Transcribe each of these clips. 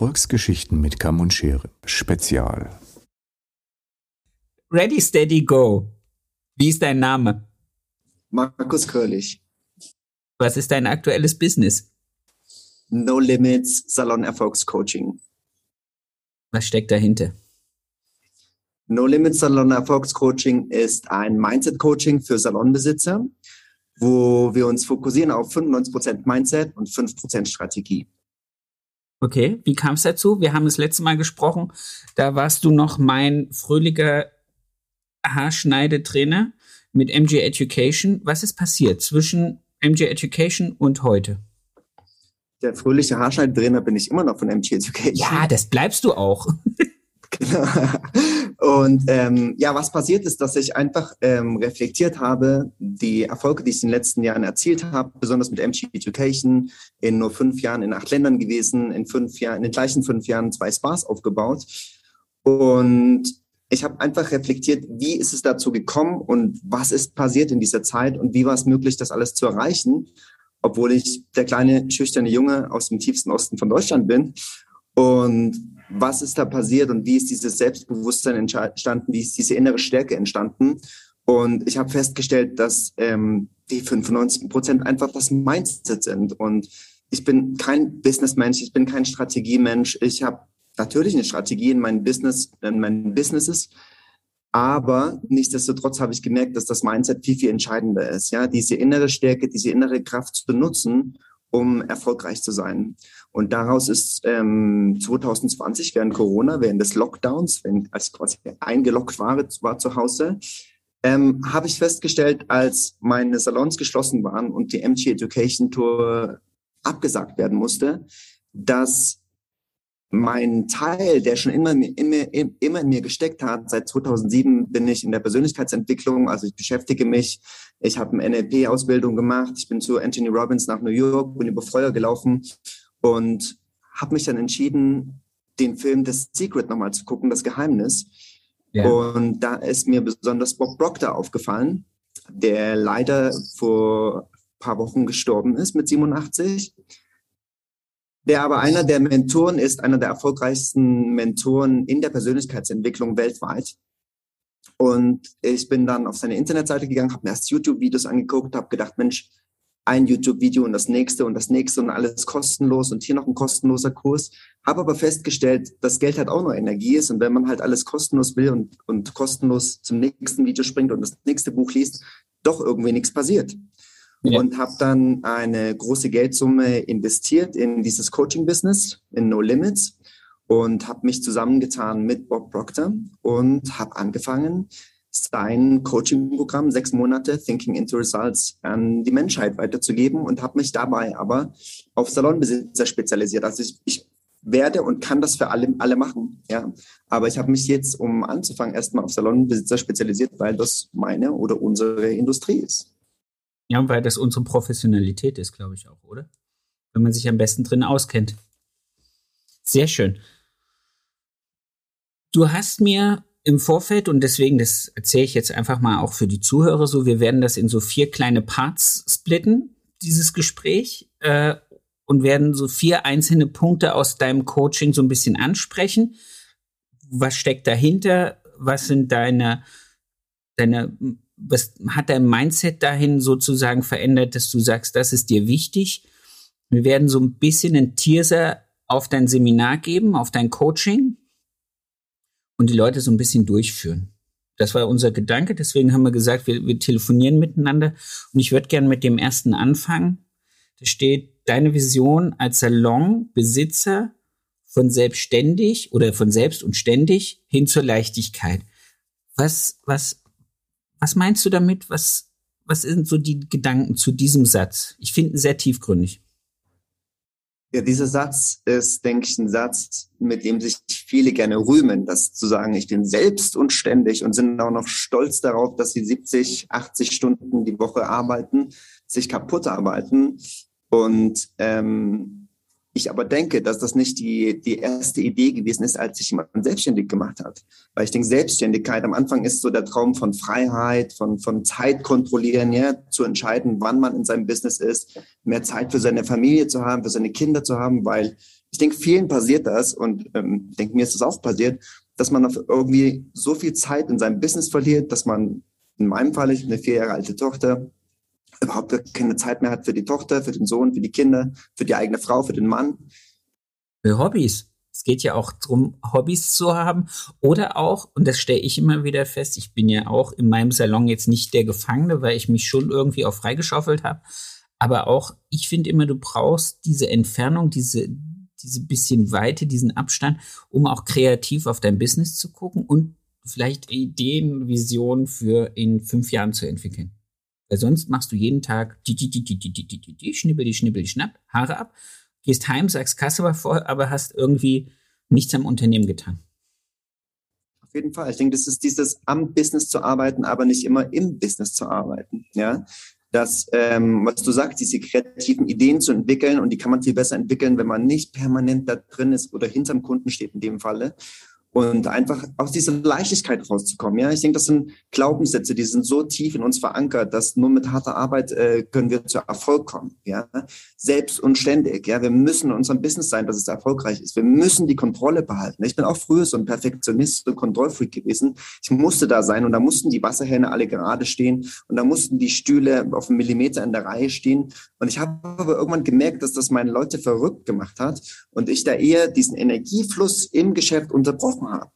Erfolgsgeschichten mit Kamm und Schere. Spezial. Ready, steady, go. Wie ist dein Name? Markus Krölich. Was ist dein aktuelles Business? No Limits Salon Erfolgscoaching. Was steckt dahinter? No Limits Salon Erfolgscoaching ist ein Mindset-Coaching für Salonbesitzer wo wir uns fokussieren auf 95% Mindset und 5% Strategie. Okay, wie kam es dazu? Wir haben das letzte Mal gesprochen, da warst du noch mein fröhlicher Haarschneidetrainer mit MG Education. Was ist passiert zwischen MG Education und heute? Der fröhliche Haarschneidetrainer bin ich immer noch von MG Education. Ja, das bleibst du auch. Genau. Und ähm, ja, was passiert ist, dass ich einfach ähm, reflektiert habe, die Erfolge, die ich in den letzten Jahren erzielt habe, besonders mit MG Education, in nur fünf Jahren in acht Ländern gewesen, in fünf Jahren, in den gleichen fünf Jahren zwei Spas aufgebaut. Und ich habe einfach reflektiert, wie ist es dazu gekommen und was ist passiert in dieser Zeit und wie war es möglich, das alles zu erreichen, obwohl ich der kleine, schüchterne Junge aus dem tiefsten Osten von Deutschland bin. Und was ist da passiert und wie ist dieses Selbstbewusstsein entstanden, wie ist diese innere Stärke entstanden. Und ich habe festgestellt, dass ähm, die 95 Prozent einfach das Mindset sind. Und ich bin kein Businessmensch, ich bin kein Strategiemensch. Ich habe natürlich eine Strategie in meinen Business, in meinen Businesses, aber nichtsdestotrotz habe ich gemerkt, dass das Mindset viel, viel entscheidender ist. Ja, diese innere Stärke, diese innere Kraft zu nutzen, um erfolgreich zu sein. Und daraus ist ähm, 2020 während Corona, während des Lockdowns, wenn als quasi eingeloggt war, war zu Hause, ähm, habe ich festgestellt, als meine Salons geschlossen waren und die MG Education Tour abgesagt werden musste, dass mein Teil, der schon immer, immer, immer in mir gesteckt hat, seit 2007 bin ich in der Persönlichkeitsentwicklung, also ich beschäftige mich, ich habe eine NLP-Ausbildung gemacht, ich bin zu Anthony Robbins nach New York, bin über Feuer gelaufen und habe mich dann entschieden, den Film The Secret nochmal zu gucken, das Geheimnis. Ja. Und da ist mir besonders Bob Proctor aufgefallen, der leider vor paar Wochen gestorben ist mit 87 der aber einer der Mentoren ist, einer der erfolgreichsten Mentoren in der Persönlichkeitsentwicklung weltweit. Und ich bin dann auf seine Internetseite gegangen, habe mir erst YouTube-Videos angeguckt, habe gedacht, Mensch, ein YouTube-Video und das nächste und das nächste und alles kostenlos und hier noch ein kostenloser Kurs. Habe aber festgestellt, dass Geld halt auch nur Energie ist und wenn man halt alles kostenlos will und, und kostenlos zum nächsten Video springt und das nächste Buch liest, doch irgendwie nichts passiert ja. und habe dann eine große Geldsumme investiert in dieses Coaching-Business, in No Limits und habe mich zusammengetan mit Bob Proctor und habe angefangen, sein Coaching-Programm, sechs Monate Thinking into Results, an die Menschheit weiterzugeben und habe mich dabei aber auf Salonbesitzer spezialisiert. Also ich, ich werde und kann das für alle, alle machen. Ja. Aber ich habe mich jetzt, um anzufangen, erstmal auf Salonbesitzer spezialisiert, weil das meine oder unsere Industrie ist. Ja, weil das unsere Professionalität ist, glaube ich auch, oder? Wenn man sich am besten drin auskennt. Sehr schön. Du hast mir im Vorfeld, und deswegen, das erzähle ich jetzt einfach mal auch für die Zuhörer so, wir werden das in so vier kleine Parts splitten, dieses Gespräch, äh, und werden so vier einzelne Punkte aus deinem Coaching so ein bisschen ansprechen. Was steckt dahinter? Was sind deine, deine was hat dein Mindset dahin sozusagen verändert, dass du sagst, das ist dir wichtig? Wir werden so ein bisschen einen Teaser auf dein Seminar geben, auf dein Coaching und die Leute so ein bisschen durchführen. Das war unser Gedanke, deswegen haben wir gesagt, wir, wir telefonieren miteinander und ich würde gerne mit dem ersten anfangen. Da steht deine Vision als Salonbesitzer von selbstständig oder von selbst und ständig hin zur Leichtigkeit. Was, was was meinst du damit? Was, was sind so die Gedanken zu diesem Satz? Ich finde ihn sehr tiefgründig. Ja, dieser Satz ist, denke ich, ein Satz, mit dem sich viele gerne rühmen, das zu sagen, ich bin selbst und ständig und sind auch noch stolz darauf, dass sie 70, 80 Stunden die Woche arbeiten, sich kaputt arbeiten. Und ähm, ich aber denke, dass das nicht die, die erste Idee gewesen ist, als sich jemand selbstständig gemacht hat. Weil ich denke, Selbstständigkeit am Anfang ist so der Traum von Freiheit, von, von Zeit kontrollieren, ja, zu entscheiden, wann man in seinem Business ist, mehr Zeit für seine Familie zu haben, für seine Kinder zu haben, weil ich denke, vielen passiert das und ähm, ich denke, mir ist das auch passiert, dass man irgendwie so viel Zeit in seinem Business verliert, dass man, in meinem Fall, ich habe eine vier Jahre alte Tochter, überhaupt keine Zeit mehr hat für die Tochter, für den Sohn, für die Kinder, für die eigene Frau, für den Mann. Für Hobbys. Es geht ja auch darum, Hobbys zu haben oder auch, und das stelle ich immer wieder fest, ich bin ja auch in meinem Salon jetzt nicht der Gefangene, weil ich mich schon irgendwie auch freigeschaufelt habe. Aber auch, ich finde immer, du brauchst diese Entfernung, diese, diese bisschen Weite, diesen Abstand, um auch kreativ auf dein Business zu gucken und vielleicht Ideen, Visionen für in fünf Jahren zu entwickeln. Weil sonst machst du jeden Tag die, die, die, die, die, die, die, die, die, schnibbel, die, schnibbel, die, schnapp, Haare ab, gehst heim, sagst Kasse war voll, aber hast irgendwie nichts am Unternehmen getan. Auf jeden Fall. Ich denke, das ist dieses am Business zu arbeiten, aber nicht immer im Business zu arbeiten. Ja, dass, ähm, was du sagst, diese kreativen Ideen zu entwickeln und die kann man viel besser entwickeln, wenn man nicht permanent da drin ist oder hinterm Kunden steht in dem Falle und einfach aus dieser Leichtigkeit rauszukommen. Ja, ich denke, das sind Glaubenssätze, die sind so tief in uns verankert, dass nur mit harter Arbeit äh, können wir zu Erfolg kommen. Ja, selbst und ständig. Ja, wir müssen in unserem Business sein, dass es erfolgreich ist. Wir müssen die Kontrolle behalten. Ich bin auch früher so ein Perfektionist und Kontrollfreak gewesen. Ich musste da sein und da mussten die Wasserhähne alle gerade stehen und da mussten die Stühle auf einen Millimeter in der Reihe stehen. Und ich habe aber irgendwann gemerkt, dass das meine Leute verrückt gemacht hat und ich da eher diesen Energiefluss im Geschäft unterbrochen gesprochen habe.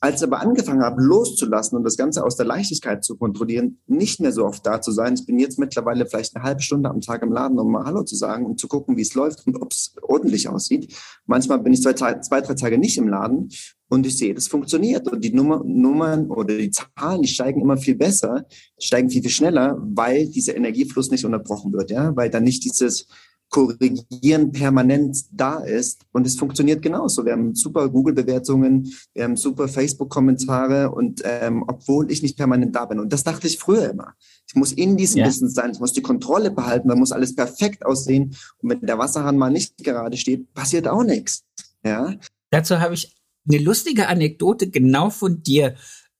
Als ich aber angefangen habe, loszulassen und das Ganze aus der Leichtigkeit zu kontrollieren, nicht mehr so oft da zu sein. Ich bin jetzt mittlerweile vielleicht eine halbe Stunde am Tag im Laden, um mal Hallo zu sagen, um zu gucken, wie es läuft und ob es ordentlich aussieht. Manchmal bin ich zwei, zwei, drei Tage nicht im Laden und ich sehe, das funktioniert. Und die Nummer, Nummern oder die Zahlen, die steigen immer viel besser, steigen viel, viel schneller, weil dieser Energiefluss nicht unterbrochen wird, ja, weil dann nicht dieses Korrigieren permanent da ist. Und es funktioniert genauso. Wir haben super Google-Bewertungen, wir haben super Facebook-Kommentare und ähm, obwohl ich nicht permanent da bin. Und das dachte ich früher immer. Ich muss in diesem ja. Business sein, ich muss die Kontrolle behalten, da muss alles perfekt aussehen. Und wenn der Wasserhahn mal nicht gerade steht, passiert auch nichts. Ja. Dazu habe ich eine lustige Anekdote genau von dir,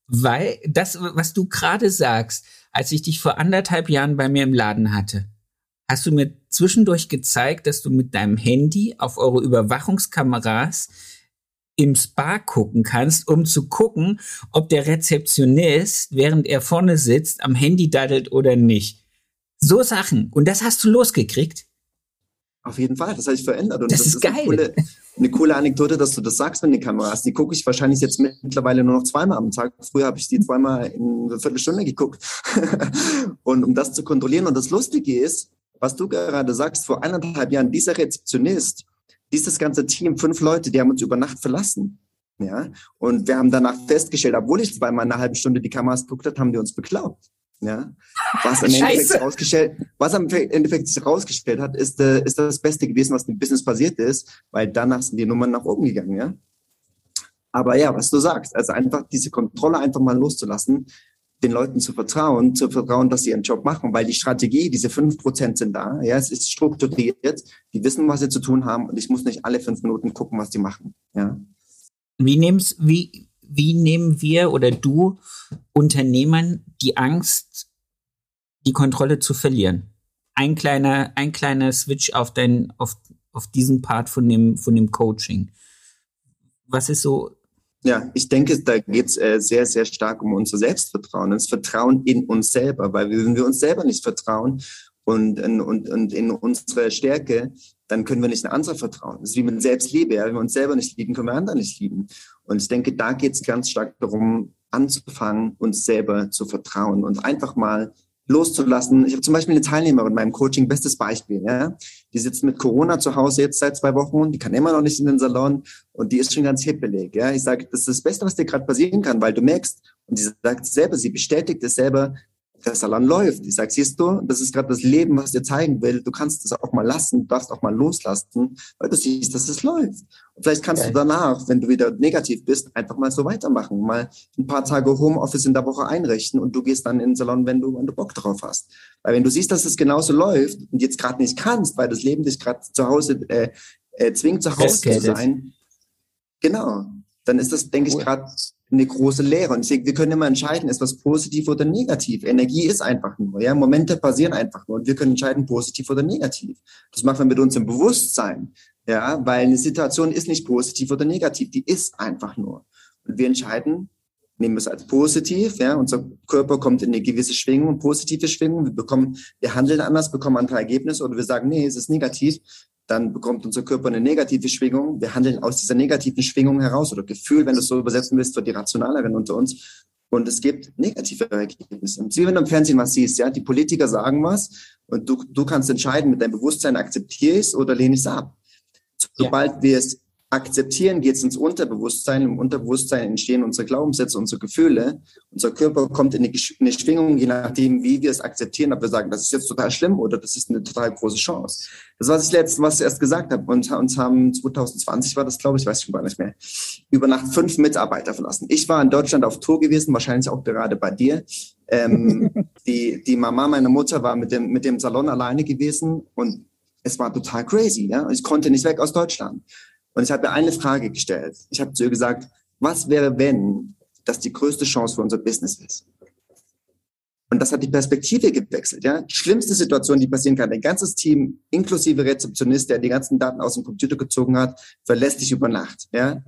weil das, was du gerade sagst, als ich dich vor anderthalb Jahren bei mir im Laden hatte, hast du mir zwischendurch gezeigt, dass du mit deinem Handy auf eure Überwachungskameras im Spa gucken kannst, um zu gucken, ob der Rezeptionist, während er vorne sitzt, am Handy daddelt oder nicht. So Sachen. Und das hast du losgekriegt? Auf jeden Fall, das habe ich verändert. Und das, das ist, ist geil. Eine coole, eine coole, Anekdote, dass du das sagst mit den Kameras. Die gucke ich wahrscheinlich jetzt mittlerweile nur noch zweimal am Tag. Früher habe ich die zweimal in einer Viertelstunde geguckt. und um das zu kontrollieren. Und das Lustige ist, was du gerade sagst, vor eineinhalb Jahren, dieser Rezeptionist, dieses ganze Team, fünf Leute, die haben uns über Nacht verlassen. Ja, und wir haben danach festgestellt, obwohl ich zweimal eine halbe Stunde die Kameras geguckt habe, haben die uns beklaubt. Ja, was im Endeffekt rausgestellt, was am Endeffekt sich rausgestellt hat, ist, äh, ist das Beste gewesen, was im Business passiert ist, weil danach sind die Nummern nach oben gegangen, ja. Aber ja, was du sagst, also einfach diese Kontrolle einfach mal loszulassen, den Leuten zu vertrauen, zu vertrauen, dass sie ihren Job machen, weil die Strategie, diese fünf Prozent sind da, ja, es ist strukturiert, die wissen, was sie zu tun haben und ich muss nicht alle fünf Minuten gucken, was die machen, ja. Wie nimmst, wie, wie nehmen wir oder du Unternehmern die Angst, die Kontrolle zu verlieren? Ein kleiner, ein kleiner Switch auf dein, auf, auf diesen Part von dem, von dem Coaching. Was ist so ja, ich denke, da geht es äh, sehr, sehr stark um unser Selbstvertrauen, das Vertrauen in uns selber, weil wenn wir uns selber nicht vertrauen und, und, und in unsere Stärke, dann können wir nicht in andere vertrauen. Das ist wie mit Selbstliebe. Ja? Wenn wir uns selber nicht lieben, können wir andere nicht lieben. Und ich denke, da geht es ganz stark darum, anzufangen, uns selber zu vertrauen und einfach mal loszulassen. Ich habe zum Beispiel eine Teilnehmerin in meinem Coaching, bestes Beispiel. Ja? Die sitzt mit Corona zu Hause jetzt seit zwei Wochen, die kann immer noch nicht in den Salon und die ist schon ganz hippelig. Ja? Ich sage, das ist das Beste, was dir gerade passieren kann, weil du merkst, und sie sagt selber, sie bestätigt es selber, der Salon läuft. Ich sage, siehst du, das ist gerade das Leben, was dir zeigen will. Du kannst es auch mal lassen, du darfst auch mal loslassen, weil du siehst, dass es läuft. Und vielleicht kannst okay. du danach, wenn du wieder negativ bist, einfach mal so weitermachen. Mal ein paar Tage Homeoffice in der Woche einrichten und du gehst dann in den Salon, wenn du, wenn du Bock drauf hast. Weil wenn du siehst, dass es genauso läuft und jetzt gerade nicht kannst, weil das Leben dich gerade zu Hause äh, äh, zwingt, zu Hause zu sein, genau, dann ist das, denke ich, gerade eine große Lehre. Und deswegen, wir können immer entscheiden, ist was positiv oder negativ. Energie ist einfach nur, ja. Momente passieren einfach nur und wir können entscheiden, positiv oder negativ. Das machen wir mit uns im Bewusstsein. Ja, weil eine Situation ist nicht positiv oder negativ, die ist einfach nur. Und wir entscheiden, nehmen wir es als positiv, ja, unser Körper kommt in eine gewisse Schwingung, positive Schwingung, wir bekommen, wir handeln anders, bekommen andere Ergebnisse oder wir sagen, nee, es ist negativ, dann bekommt unser Körper eine negative Schwingung, wir handeln aus dieser negativen Schwingung heraus oder Gefühl, wenn du es so übersetzen willst, für die Rationaleren unter uns. Und es gibt negative Ergebnisse. wie wenn du im Fernsehen was siehst, ja, die Politiker sagen was und du, du kannst entscheiden, mit deinem Bewusstsein akzeptiere ich es oder lehne ich es ab. Sobald ja. wir es akzeptieren, geht es ins Unterbewusstsein. Im Unterbewusstsein entstehen unsere Glaubenssätze, unsere Gefühle. Unser Körper kommt in eine, Schwingung, je nachdem, wie wir es akzeptieren, ob wir sagen, das ist jetzt total schlimm oder das ist eine total große Chance. Das war das Letzte, was ich erst gesagt habe. Und uns haben 2020 war das, glaube ich, weiß schon gar nicht mehr, über Nacht fünf Mitarbeiter verlassen. Ich war in Deutschland auf Tour gewesen, wahrscheinlich auch gerade bei dir. Ähm, die, die Mama meiner Mutter war mit dem, mit dem Salon alleine gewesen und es war total crazy. Ja? Ich konnte nicht weg aus Deutschland. Und ich habe ihr eine Frage gestellt. Ich habe zu ihr gesagt, was wäre, wenn das die größte Chance für unser Business ist? Und das hat die Perspektive gewechselt. Ja? Schlimmste Situation, die passieren kann. Ein ganzes Team, inklusive Rezeptionist, der die ganzen Daten aus dem Computer gezogen hat, verlässt dich über Nacht. Ja?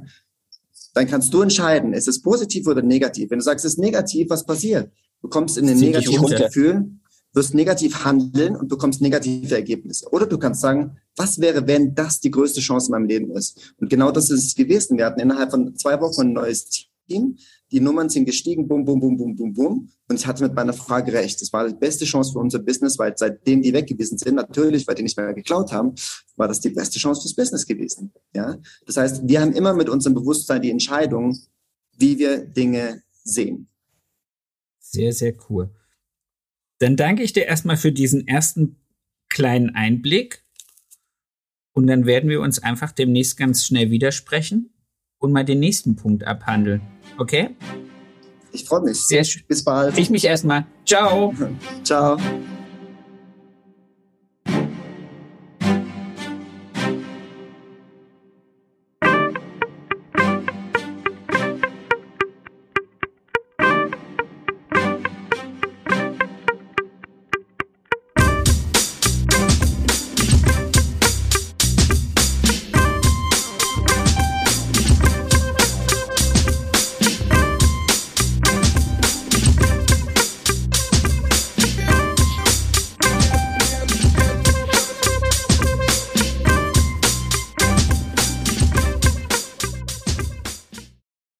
Dann kannst du entscheiden, ist es positiv oder negativ. Wenn du sagst, es ist negativ, was passiert? Du kommst in ein negatives Gefühl, wirst negativ handeln und bekommst negative Ergebnisse. Oder du kannst sagen, was wäre, wenn das die größte Chance in meinem Leben ist? Und genau das ist es gewesen. Wir hatten innerhalb von zwei Wochen ein neues Team. Die Nummern sind gestiegen, bum, bum, bum, bum, bum, bum. Und ich hatte mit meiner Frage recht. Das war die beste Chance für unser Business, weil seitdem die weg gewesen sind, natürlich, weil die nicht mehr geklaut haben, war das die beste Chance fürs Business gewesen. Ja? Das heißt, wir haben immer mit unserem Bewusstsein die Entscheidung, wie wir Dinge sehen. Sehr, sehr cool. Dann danke ich dir erstmal für diesen ersten kleinen Einblick. Und dann werden wir uns einfach demnächst ganz schnell widersprechen und mal den nächsten Punkt abhandeln. Okay? Ich freue mich. Sehr schön. Bis bald. Ich mich erstmal. Ciao. Ciao.